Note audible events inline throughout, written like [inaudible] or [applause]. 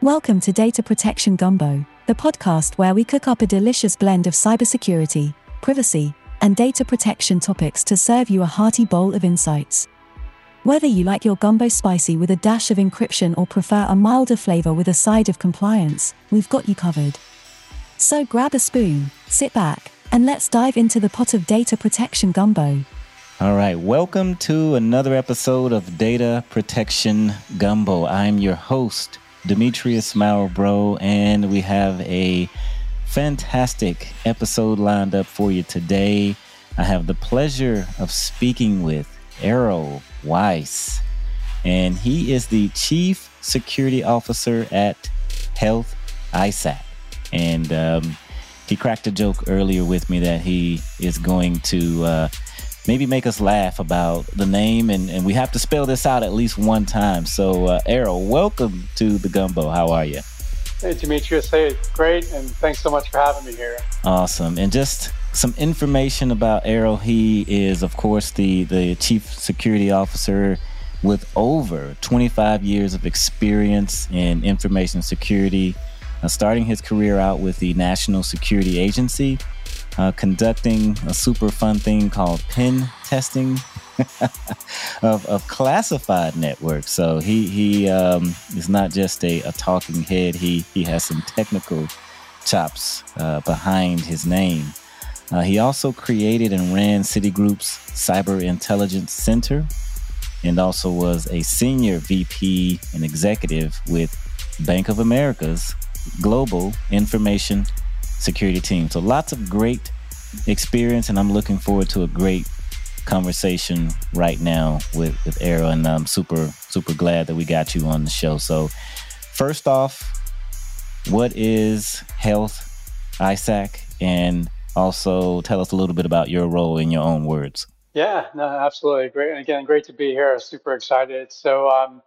Welcome to Data Protection Gumbo, the podcast where we cook up a delicious blend of cybersecurity, privacy, and data protection topics to serve you a hearty bowl of insights. Whether you like your gumbo spicy with a dash of encryption or prefer a milder flavor with a side of compliance, we've got you covered. So grab a spoon, sit back, and let's dive into the pot of data protection gumbo. All right, welcome to another episode of Data Protection Gumbo. I'm your host, Demetrius Malbrough, and we have a fantastic episode lined up for you today. I have the pleasure of speaking with Errol Weiss, and he is the Chief Security Officer at Health ISAC. And um, he cracked a joke earlier with me that he is going to uh, maybe make us laugh about the name, and, and we have to spell this out at least one time. So, uh, Errol, welcome to the Gumbo. How are you? Hey, Demetrius. Hey, great, and thanks so much for having me here. Awesome. And just some information about Errol. He is, of course, the, the Chief Security Officer with over 25 years of experience in information security, uh, starting his career out with the National Security Agency uh, conducting a super fun thing called pen testing [laughs] of, of classified networks. So he he um, is not just a, a, talking head. He he has some technical chops uh, behind his name. Uh, he also created and ran Citigroup's Cyber Intelligence Center, and also was a senior VP and executive with Bank of America's Global Information security team. So lots of great experience, and I'm looking forward to a great conversation right now with with Errol, and I'm super super glad that we got you on the show. So first off, what is Health ISAC, and also tell us a little bit about your role in your own words. Yeah, no, absolutely great. And again, great to be here. Super excited. So. Um,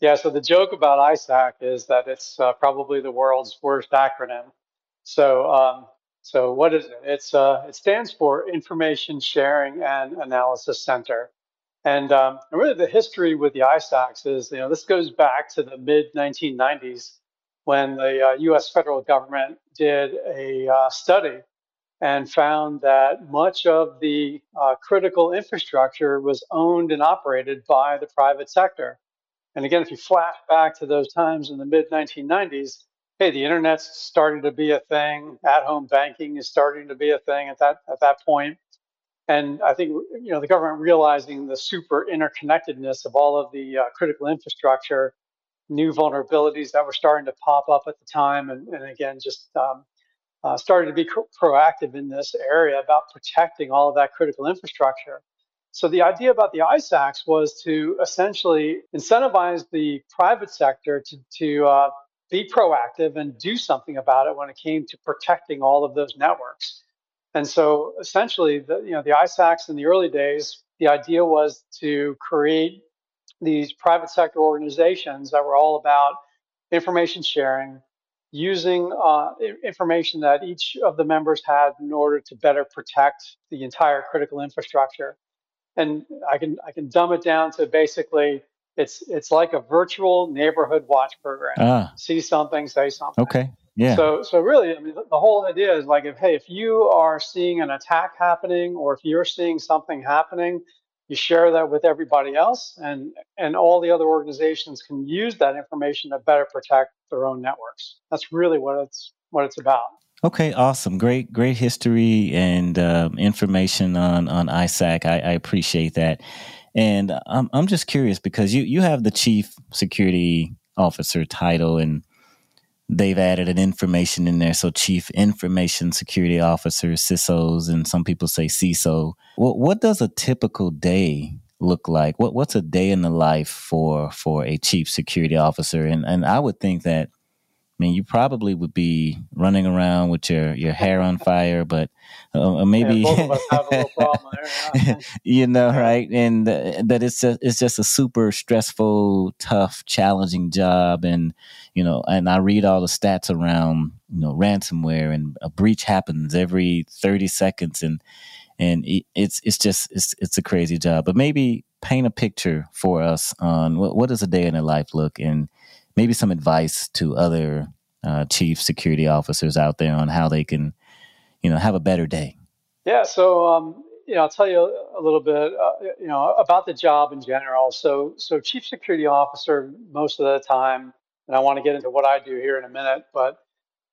yeah, so the joke about ISAC is that it's uh, probably the world's worst acronym. So, um, so what is it? It's uh, it stands for Information Sharing and Analysis Center. And, um, really, the history with the ISACs is, you know, this goes back to the mid 1990s when the uh, U.S. federal government did a uh, study and found that much of the uh, critical infrastructure was owned and operated by the private sector. And again, if you flash back to those times in the mid 1990s, hey, the internet's starting to be a thing. At-home banking is starting to be a thing at that at that point. And I think you know the government realizing the super interconnectedness of all of the uh, critical infrastructure, new vulnerabilities that were starting to pop up at the time, and, and again just um, uh, started to be proactive in this area about protecting all of that critical infrastructure. So the idea about the ISACs was to essentially incentivize the private sector to, to uh, be proactive and do something about it when it came to protecting all of those networks. And so essentially, the, you know, the ISACs in the early days, the idea was to create these private sector organizations that were all about information sharing, using uh, information that each of the members had in order to better protect the entire critical infrastructure. And I can I can dumb it down to basically it's it's like a virtual neighborhood watch program. Ah. See something, say something. Okay. Yeah. So so really, I mean, the whole idea is like if hey, if you are seeing an attack happening, or if you're seeing something happening, you share that with everybody else, and and all the other organizations can use that information to better protect their own networks. That's really what it's what it's about. Okay, awesome, great, great history and um, information on on ISAC. I, I appreciate that. And I'm I'm just curious because you you have the chief security officer title and they've added an information in there. So chief information security officer, CISOs, and some people say CISO. What what does a typical day look like? What what's a day in the life for for a chief security officer? And and I would think that I mean, you probably would be running around with your, your hair on fire, but uh, uh maybe yeah, [laughs] you know, right? And uh, that it's just, it's just a super stressful, tough, challenging job, and you know, and I read all the stats around you know ransomware, and a breach happens every thirty seconds, and and it's it's just it's it's a crazy job. But maybe paint a picture for us on what what does a day in a life look? And maybe some advice to other uh, chief security officers out there on how they can, you know, have a better day. Yeah. So, um, you know, I'll tell you a little bit, uh, you know, about the job in general. So, so chief security officer most of the time, and I want to get into what I do here in a minute, but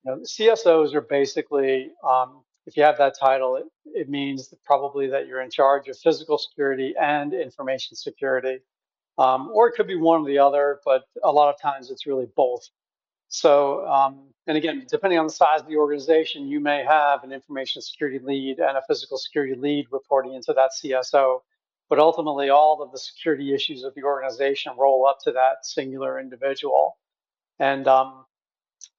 you know, CSOs are basically, um, if you have that title, it, it means probably that you're in charge of physical security and information security. Um, or it could be one or the other, but a lot of times it's really both. So, um, and again, depending on the size of the organization, you may have an information security lead and a physical security lead reporting into that CSO. But ultimately, all of the security issues of the organization roll up to that singular individual. And, um,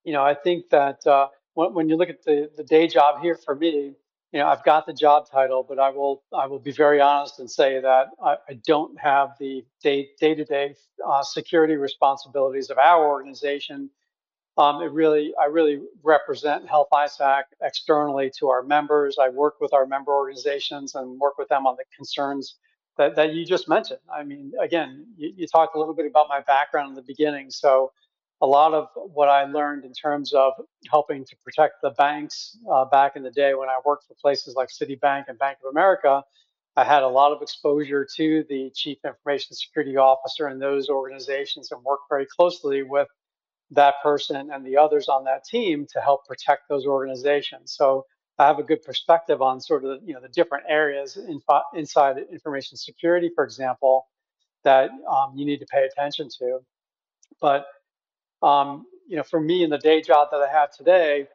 you know, I think that uh, when, when, you look at the, the day job here for me, you know, I've got the job title, but I will I will be very honest and say that I, I don't have the day day to day security responsibilities of our organization um, it really, I really represent Health ISAC externally to our members. I work with our member organizations and work with them on the concerns that, that you just mentioned. I mean, again, you, you talked a little bit about my background in the beginning. So a lot of what I learned in terms of helping to protect the banks uh, back in the day when I worked for places like Citibank and Bank of America, I had a lot of exposure to the chief information security officer in those organizations and worked very closely with that person and the others on that team to help protect those organizations. So I have a good perspective on sort of you know the different areas in, inside information security, for example, that um, you need to pay attention to. But um, you know, for me in the day job that I have today,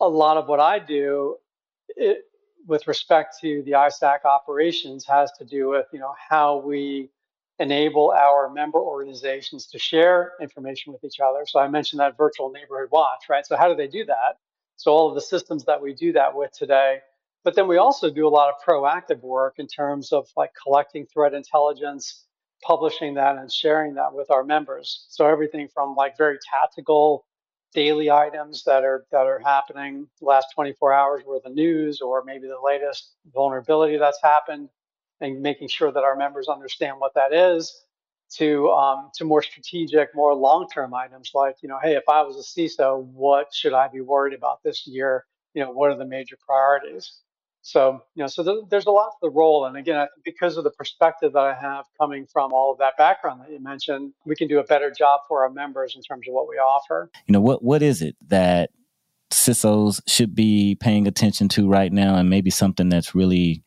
a lot of what I do it, with respect to the ISAC operations has to do with you know how we enable our member organizations to share information with each other. So I mentioned that virtual neighborhood watch, right? So how do they do that? So all of the systems that we do that with today. But then we also do a lot of proactive work in terms of like collecting threat intelligence, publishing that and sharing that with our members. So everything from like very tactical daily items that are that are happening last 24 hours worth of news or maybe the latest vulnerability that's happened and making sure that our members understand what that is to um, to more strategic, more long-term items like, you know, hey, if I was a CISO, what should I be worried about this year? You know, what are the major priorities? So, you know, so th- there's a lot to the role. And again, because of the perspective that I have coming from all of that background that you mentioned, we can do a better job for our members in terms of what we offer. You know, what what is it that CISOs should be paying attention to right now, and maybe something that's really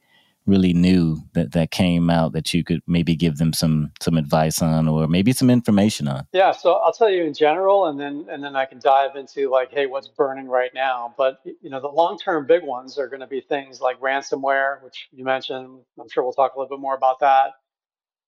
really new that that came out that you could maybe give them some some advice on or maybe some information on? Yeah so i'll tell you in general and then and then i can dive into like hey what's burning right now? But you know the long term big ones are going to be things like ransomware which you mentioned. I'm sure we'll talk a little bit more about that.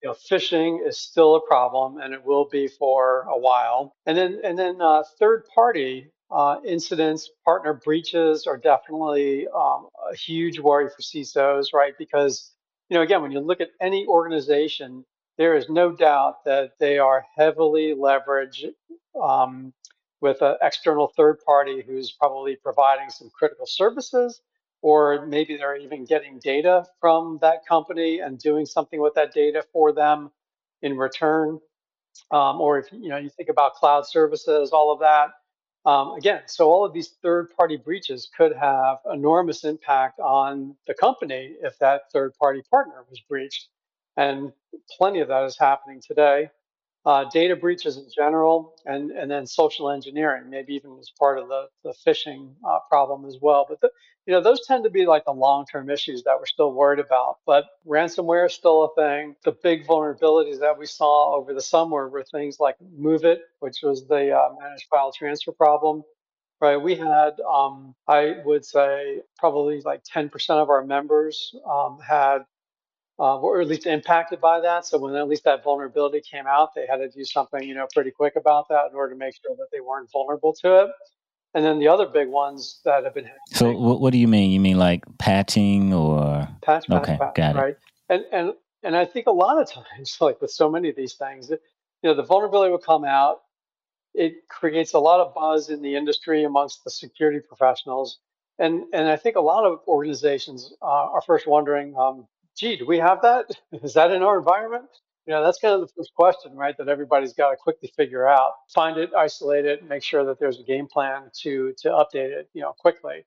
You know phishing is still a problem and it will be for a while. And then and then uh, third party uh, incidents, partner breaches are definitely um, a huge worry for CISOs, right? Because, you know, again, when you look at any organization, there is no doubt that they are heavily leveraged um, with an external third party who's probably providing some critical services, or maybe they're even getting data from that company and doing something with that data for them in return. Um, or if you know you think about cloud services, all of that um, again, so all of these third party breaches could have enormous impact on the company if that third party partner was breached. And plenty of that is happening today uh, data breaches in general, and, and then social engineering, maybe even as part of the, the phishing uh, problem as well. But the, you know, those tend to be like the long-term issues that we're still worried about. But ransomware is still a thing. The big vulnerabilities that we saw over the summer were things like MOVEit, which was the uh, managed file transfer problem. Right, we had, um, I would say, probably like 10% of our members um, had uh, or at least impacted by that. So when at least that vulnerability came out, they had to do something, you know, pretty quick about that in order to make sure that they weren't vulnerable to it. And then the other big ones that have been So what, what do you mean? You mean like patching or patch, patch okay, patch, got right? It. And and and I think a lot of [laughs] times, like with so many of these things, you know, the vulnerability will come out. It creates a lot of buzz in the industry amongst the security professionals, and and I think a lot of organizations uh, are first wondering, um, gee, do we have that? [laughs] Is that in our environment? You know, that's kind of the first question, right? That everybody's got to quickly figure out. Find it, isolate it, make sure that there's a game plan to to update it, you know, quickly.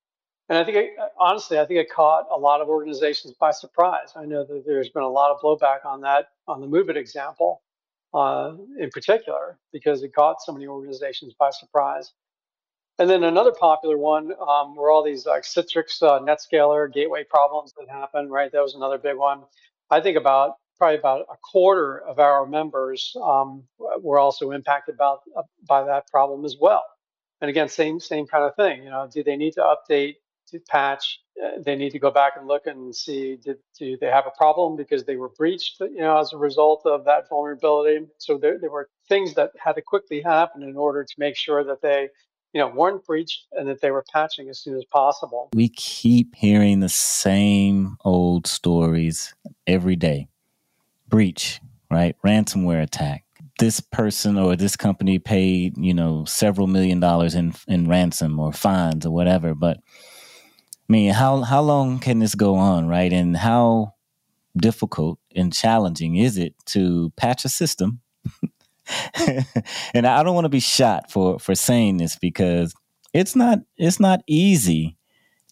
And I think, it, honestly, I think it caught a lot of organizations by surprise. I know that there's been a lot of blowback on that, on the MOVEit example uh, in particular, because it caught so many organizations by surprise. And then another popular one um, were all these like Citrix, uh, NetScaler, gateway problems that happen, right? That was another big one. I think about probably about a quarter of our members um, were also impacted about, uh, by that problem as well. And again, same same kind of thing. You know, do they need to update to patch. Uh, they need to go back and look and see did, do they have a problem because they were breached, you know, as a result of that vulnerability. So there, there were things that had to quickly happen in order to make sure that they, you know, weren't breached and that they were patching as soon as possible. We keep hearing the same old stories every day. Breach, right? Ransomware attack this person or this company paid, you know, several million dollars in in ransom or fines or whatever, but I mean, how how long can this go on, right? And how difficult and challenging is it to patch a system? [laughs] and I don't want to be shot for for saying this because it's not it's not easy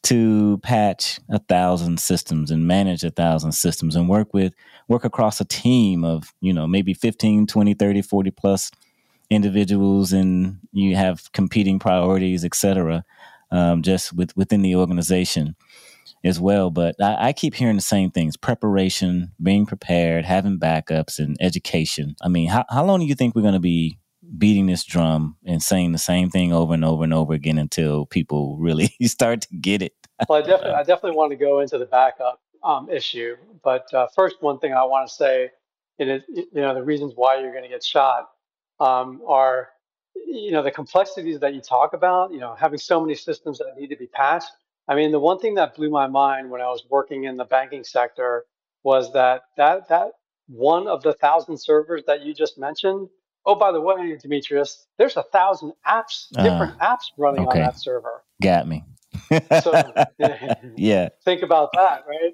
to patch a thousand systems and manage a thousand systems and work with work across a team of you know maybe 15 20 30 40 plus individuals and you have competing priorities etc um, just with, within the organization as well. But I, I, keep hearing the same things preparation, being prepared, having backups, and education. I mean, how, how long do you think we're going to be beating this drum and saying the same thing over and over and over again until people [laughs] really start to get it? well, I definitely, I definitely want to go into the backup um, issue. But uh, first, one thing I want to say, it, you know, the reasons why you're going to get shot um, are you know the complexities that you talk about you know having so many systems that need to be patched i mean the one thing that blew my mind when i was working in the banking sector was that that that one of the thousand servers that you just mentioned oh by the way demetrius there's a thousand apps uh, different uh, apps running okay. on that server got me so [laughs] [laughs] yeah think about that right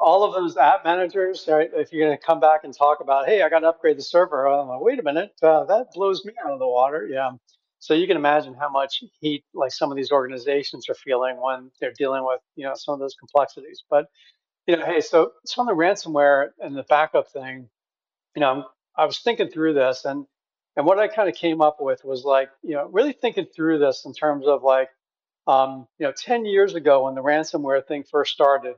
all of those app managers, right, if you're going to come back and talk about, hey, I got to upgrade the server, I'm like, wait a minute, uh, that blows me out of the water. Yeah. So you can imagine how much heat like some of these organizations are feeling when they're dealing with, you know, some of those complexities. But, you know, hey, so, so on the ransomware and the backup thing, you know, I was thinking through this and, and what I kind of came up with was like, you know, really thinking through this in terms of like, um, you know, 10 years ago when the ransomware thing first started,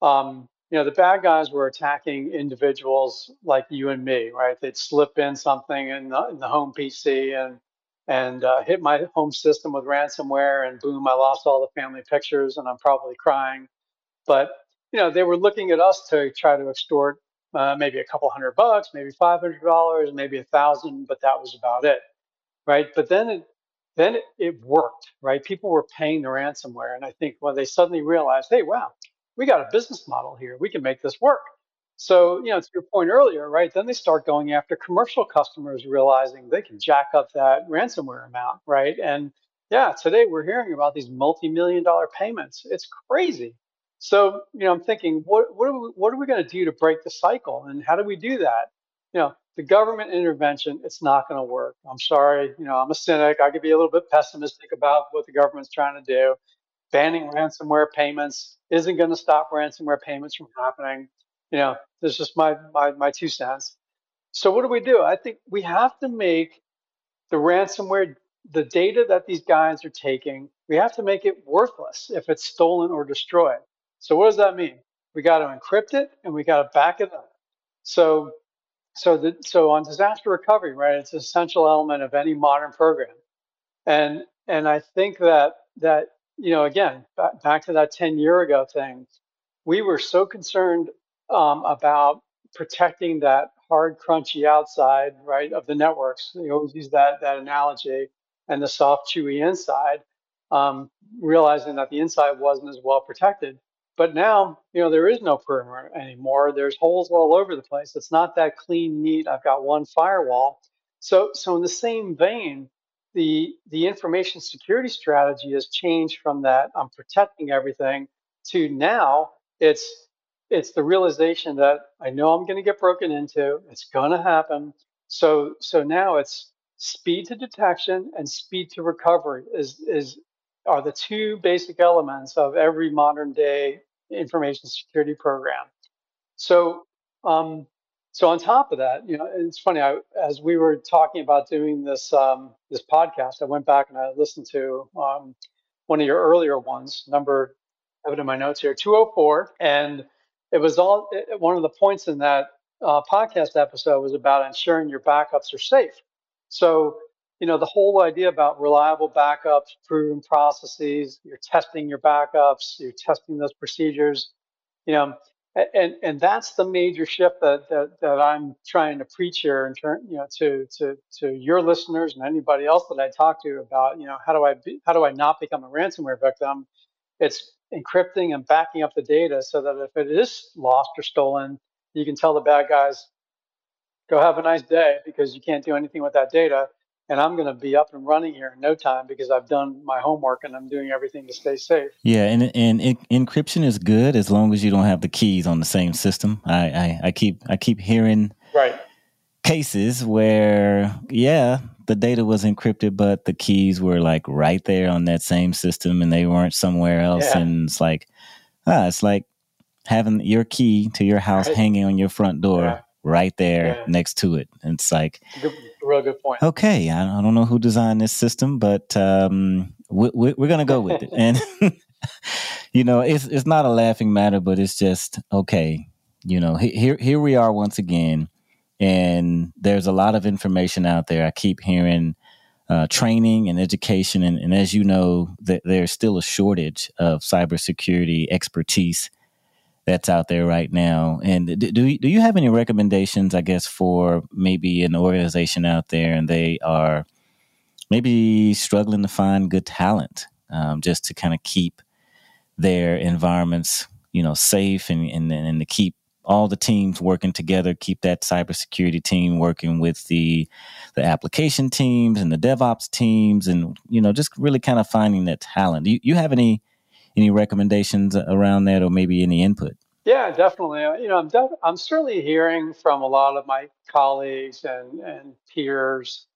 um, you know, the bad guys were attacking individuals like you and me, right? They'd slip in something in the, in the home PC and and uh, hit my home system with ransomware, and boom, I lost all the family pictures, and I'm probably crying. But you know, they were looking at us to try to extort uh, maybe a couple hundred bucks, maybe five hundred dollars, maybe a thousand, but that was about it, right? But then it, then it, it worked, right? People were paying the ransomware, and I think when they suddenly realized, hey, wow, we got a business model here. We can make this work. So, you know, to your point earlier, right? Then they start going after commercial customers, realizing they can jack up that ransomware amount, right? And yeah, today we're hearing about these multi-million dollar payments. It's crazy. So, you know, I'm thinking, what what are we, what are we going to do to break the cycle, and how do we do that? You know, the government intervention, it's not going to work. I'm sorry, you know, I'm a cynic. I could be a little bit pessimistic about what the government's trying to do banning ransomware payments isn't going to stop ransomware payments from happening. You know, this is just my, my, my two cents. So what do we do? I think we have to make the ransomware, the data that these guys are taking, we have to make it worthless if it's stolen or destroyed. So what does that mean? We got to encrypt it and we got to back it up. So, so the, so on disaster recovery, right? It's an essential element of any modern program. And, and I think that, that you know, again, back to that 10 year ago thing, we were so concerned um, about protecting that hard, crunchy outside, right, of the networks. You always use that, that analogy, and the soft, chewy inside, um, realizing that the inside wasn't as well protected. But now, you know, there is no perimeter anymore. There's holes all over the place. It's not that clean, neat. I've got one firewall. So, so in the same vein, the the information security strategy has changed from that I'm protecting everything to now it's it's the realization that I know I'm going to get broken into. It's going to happen. So so now it's speed to detection and speed to recovery is is are the two basic elements of every modern day information security program. So um, so on top of that, you know, it's funny. I, as we were talking about doing this um, this podcast, I went back and I listened to um, one of your earlier ones, number I have it in my notes here, 204, and it was all it, one of the points in that uh, podcast episode was about ensuring your backups are safe. So, you know, the whole idea about reliable backups, proven processes, you're testing your backups, you're testing those procedures, you know, and and that's the major shift that that, that I'm trying to preach here in turn, you know, to to to your listeners and anybody else that I talk to about, you know, how do I be, how do I not become a ransomware victim? It's encrypting and backing up the data so that if it is lost or stolen, you can tell the bad guys, go have a nice day because you can't do anything with that data. And I'm going to be up and running here in no time because I've done my homework and I'm doing everything to stay safe. Yeah, and and it, encryption is good as long as you don't have the keys on the same system. I, I, I keep I keep hearing right cases where yeah the data was encrypted, but the keys were like right there on that same system and they weren't somewhere else. Yeah. And it's like, ah, it's like having your key to your house right. hanging on your front door yeah. right there yeah. next to it. And it's like, good, real good point. Okay, I, I, don't know who designed this system, but um, we, we, we're going to go with it. [laughs] And, [laughs] you know, it's, it's not a laughing matter, but it's just, okay, you know, here, here we are once again and there's a lot of information out there. I keep hearing uh, training and education, and, and as you know, that there's still a shortage of cybersecurity expertise that's out there right now. And do do you have any recommendations? I guess for maybe an organization out there, and they are maybe struggling to find good talent, um, just to kind of keep their environments, you know, safe and and, and to keep all the teams working together, keep that cybersecurity team working with the the application teams and the DevOps teams, and you know, just really kind of finding that talent. Do you, you have any any recommendations around that, or maybe any input? Yeah, definitely. Uh, you know, I'm def- I'm certainly hearing from a lot of my colleagues and and peers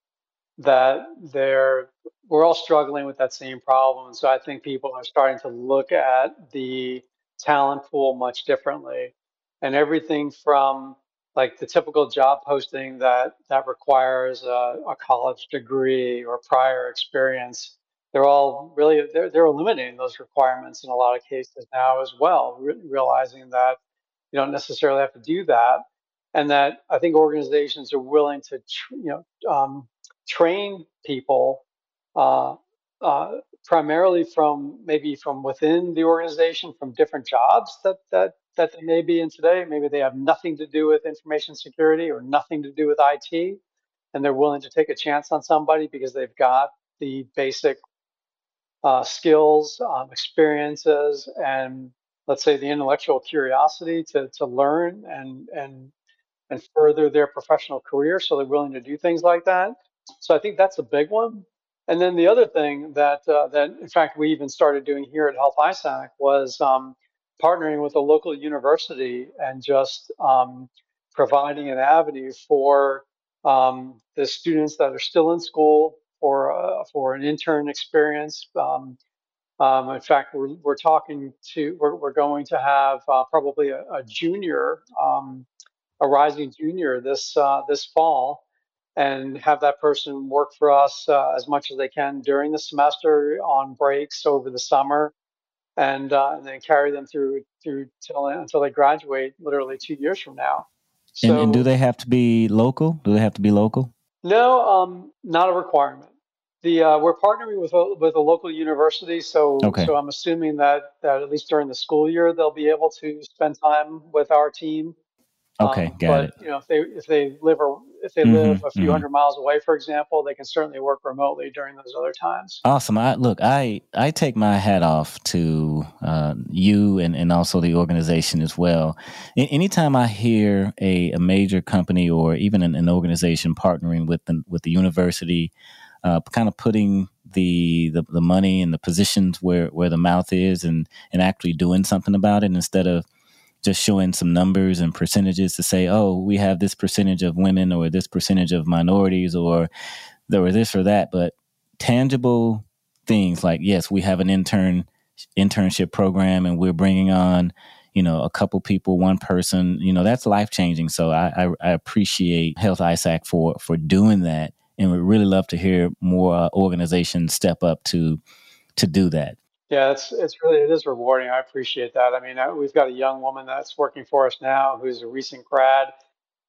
that they're we're all struggling with that same problem. So I think people are starting to look at the talent pool much differently and everything from like the typical job posting that that requires a, a, college degree or prior experience they're all really they're, they're eliminating those requirements in a lot of cases now as well re- realizing that you don't necessarily have to do that and that i think organizations are willing to tr- you know um, train people uh, uh, primarily from maybe from within the organization from different jobs that that that they may be in today. Maybe they have nothing to do with information security or nothing to do with IT, and they're willing to take a chance on somebody because they've got the basic uh, skills, um, experiences, and let's say the intellectual curiosity to to learn and and and further their professional career. So they're willing to do things like that. So I think that's a big one. And then the other thing that uh, that in fact we even started doing here at Health ISAC was um, partnering with a local university and just um, providing an avenue for um, the students that are still in school for uh, for an intern experience. Um, um in fact, we're, we're talking to we're, we're going to have uh, probably a, a junior, um, a rising junior this uh, this fall, and have that person work for us uh, as much as they can during the semester on breaks over the summer and, uh, and then carry them through through till until they graduate, literally two years from now. So, and, and, do they have to be local? Do they have to be local? No, um, not a requirement. The uh, we're partnering with a, with a local university, so okay. so I'm assuming that that at least during the school year they'll be able to spend time with our team Okay, um, got but, it. you know, if they if they live or if they mm-hmm, live a few mm-hmm. hundred miles away, for example, they can certainly work remotely during those other times. Awesome. I look, I I take my hat off to uh, you and and also the organization as well. anytime I hear a, a major company or even an, an organization partnering with the, with the university, uh, kind of putting the, the the money and the positions where where the mouth is, and and actually doing something about it instead of just showing some numbers and percentages to say, oh, we have this percentage of women or this percentage of minorities or there were this or that, but tangible things like yes, we have an intern internship program and we're bringing on you know a couple people one person you know that's life changing so I, I, I appreciate health isac for for doing that. And we really love to hear more uh, organizations step up to to do that yeah it's it's really it is rewarding i appreciate that i mean uh, we've got a young woman that's working for us now who's a recent grad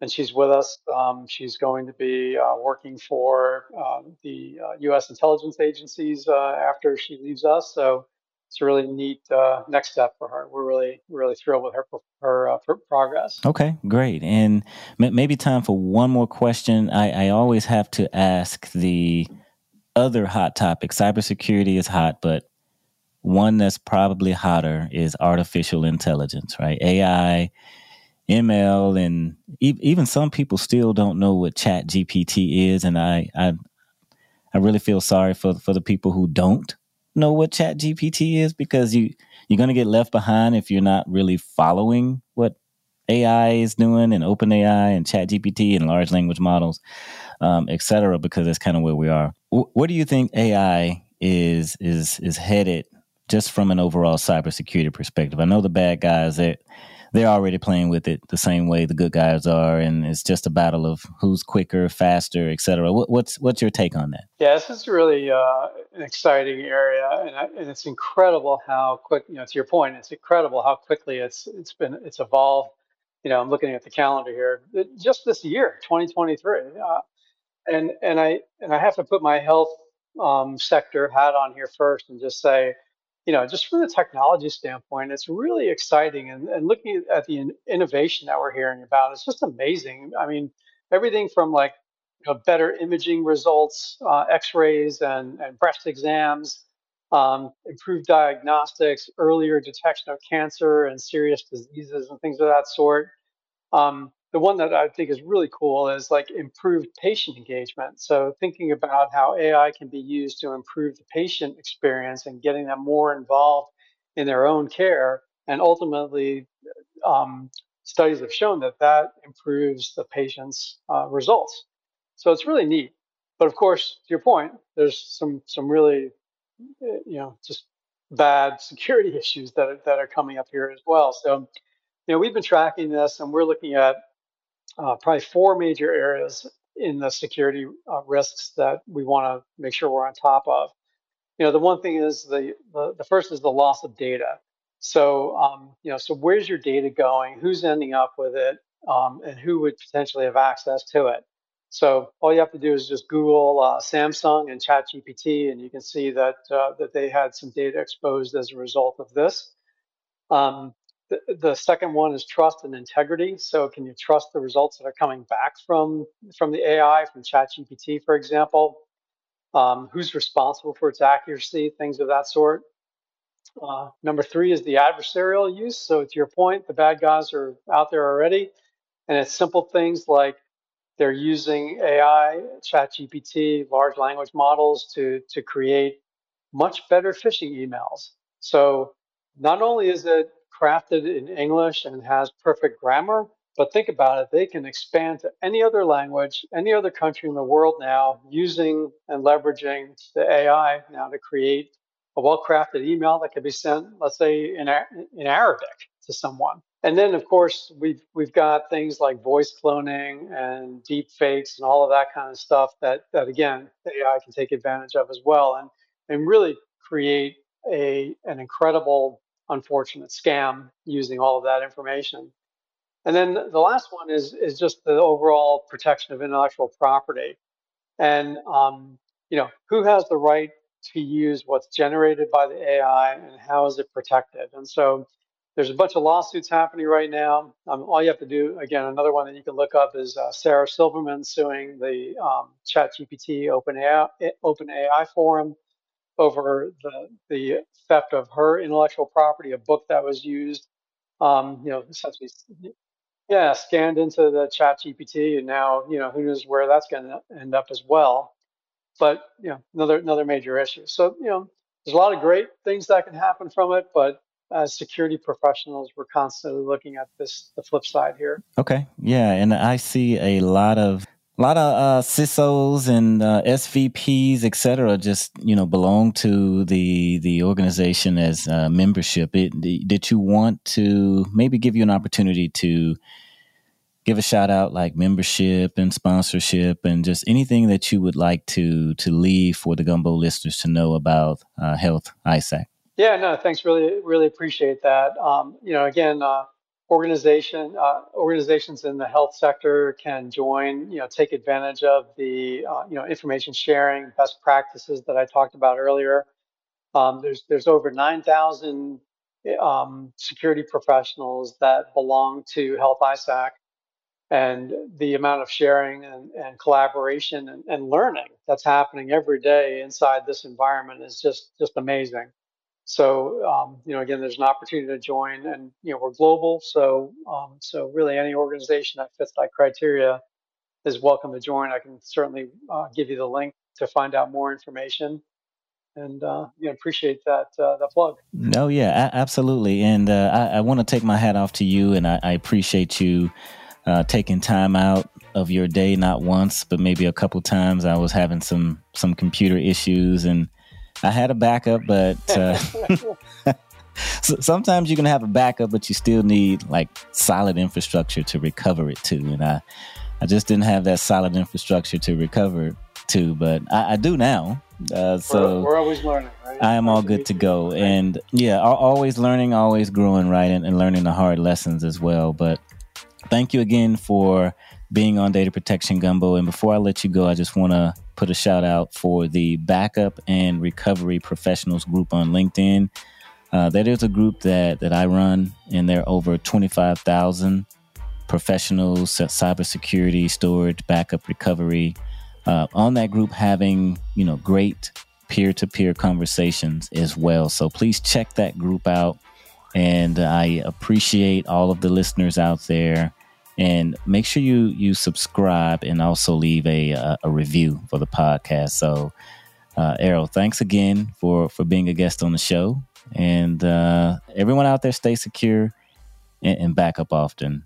and she's with us. Um, she's going to be uh, working for uh, the uh, U.S. intelligence agencies uh, after she leaves us. So it's a really neat uh, next step for her. We're really really thrilled with her her, uh, progress. Okay, great. And m- maybe time for one more question. I, I always have to ask the other hot topic. Cybersecurity is hot, but one that's probably hotter is artificial intelligence, right? AI ML and e- even some people still don't know what Chat GPT is, and I, I I really feel sorry for for the people who don't know what Chat GPT is because you you're gonna get left behind if you're not really following what AI is doing and OpenAI and Chat GPT and large language models, um, et cetera, because that's kind of where we are. W- what do you think AI is is is headed just from an overall cybersecurity perspective? I know the bad guys that they're already playing with it the same way the good guys are, and it's just a battle of who's quicker, faster, etc. What, what's what's your take on that? Yeah, this is really uh, an exciting area, and, I, and it's incredible how quick. You know, to your point, it's incredible how quickly it's it's been it's evolved. You know, I'm looking at the calendar here. Just this year, 2023, uh, and and I and I have to put my health um, sector hat on here first and just say you know, just from the technology standpoint, it's really exciting. And, and looking at the innovation that we're hearing about, it's just amazing. I mean, everything from like you know, better imaging results, uh, X-rays and, and breast exams, um, improved diagnostics, earlier detection of cancer and serious diseases and things of that sort. Um, the one that I think is really cool is like improved patient engagement. So thinking about how AI can be used to improve the patient experience and getting them more involved in their own care, and ultimately, um, studies have shown that that improves the patient's uh, results. So it's really neat. But of course, to your point, there's some some really, eh, you know, just bad [laughs] security issues that that are coming up here as well. So, you know, we've been tracking this, and we're looking at uh, probably four major areas in the security uh, risks that we want to make sure we're on top of. You know, the one thing is the, the, the first is the loss of data. So, um, you know, so where's your data going? Who's ending up with it? Um, and who would potentially have access to it? So all you have to do is just Google uh, Samsung and ChatGPT, and you can see that uh, that they had some data exposed as a result of this. Um, the, second one is trust and integrity. So can you trust the results that are coming back from from the AI, from ChatGPT, for example? Um, who's responsible for its accuracy, things of that sort. Uh, number three is the adversarial use. So to your point, the bad guys are out there already, and it's simple things like they're using AI, ChatGPT, large language models to to create much better phishing emails. So not only is it crafted in English and has perfect grammar. But think about it, they can expand to any other language, any other country in the world now, using and leveraging the AI now to create a well crafted email that can be sent, let's say, in, in Arabic to someone. And then, of course, we've, we've got things like voice cloning and deep fakes and all of that kind of stuff that, that again, AI can take advantage of as well and, and really create a, an incredible unfortunate scam using all of that information. And then the last one is is just the overall protection of intellectual property, and um, you know who has the right to use what's generated by the AI and how is it protected. And so there's a bunch of lawsuits happening right now. Um, all you have to do, again, another one that you can look up is uh, Sarah Silverman suing the um, ChatGPT OpenAI, OpenAI forum over the the theft of her intellectual property, a book that was used, um, you know, essentially, yeah, scanned into the Chat GPT, and now you know who knows where that's going to end up as well. But you know, another another major issue. So you know, there's a lot of great things that can happen from it, but as security professionals, we're constantly looking at this the flip side here. Okay, yeah, and I see a lot of a lot of uh, CISOs and uh, SVPs, et cetera, just you know belong to the the organization as uh, membership. It, did you want to maybe give you an opportunity to give a shout out like membership and sponsorship and just anything that you would like to to leave for the Gumbo listeners to know about uh, Health ISAC? Yeah, no, thanks. Really, really appreciate that. Um, you know, again, uh, organization uh, organizations in the health sector can join you know take advantage of the uh, you know information sharing best practices that i talked about earlier. Um, there's there's over 9000 um, security professionals that belong to health isac and the amount of sharing and, and collaboration and, and learning that's happening every day inside this environment is just just amazing so, um, you know, again, there's an opportunity to join, and you know, we're global. So, um, so really, any organization that fits that criteria is welcome to join. I can certainly uh, give you the link to find out more information, and uh, you know, appreciate that uh, that plug. No, yeah, absolutely, and uh, I, I want to take my hat off to you, and I, I appreciate you uh, taking time out of your day, not once, but maybe a couple times. I was having some some computer issues and I had a backup, but uh, [laughs] so sometimes you can have a backup, but you still need like solid infrastructure to recover it to. And I, I just didn't have that solid infrastructure to recover to, but I, I do now. Uh, so we're, we're, always learning. Right? I am all good to go, and yeah, always learning, always growing, right, and, and learning the hard lessons as well. But thank you again for being on Data Protection Gumbo. And before I let you go, I just want to put a shout out for the Backup and Recovery Professionals group on LinkedIn. Uh, that is a group that, that I run, and there are over 25,000 professionals, cybersecurity, storage, backup, recovery. Uh, on that group, having you know great peer-to-peer conversations as well. So please check that group out, and I appreciate all of the listeners out there and make sure you you subscribe and also leave a a, review for the podcast. So, uh, Errol, thanks again for for being a guest on the show, and uh, everyone out there, stay secure and, and back up often.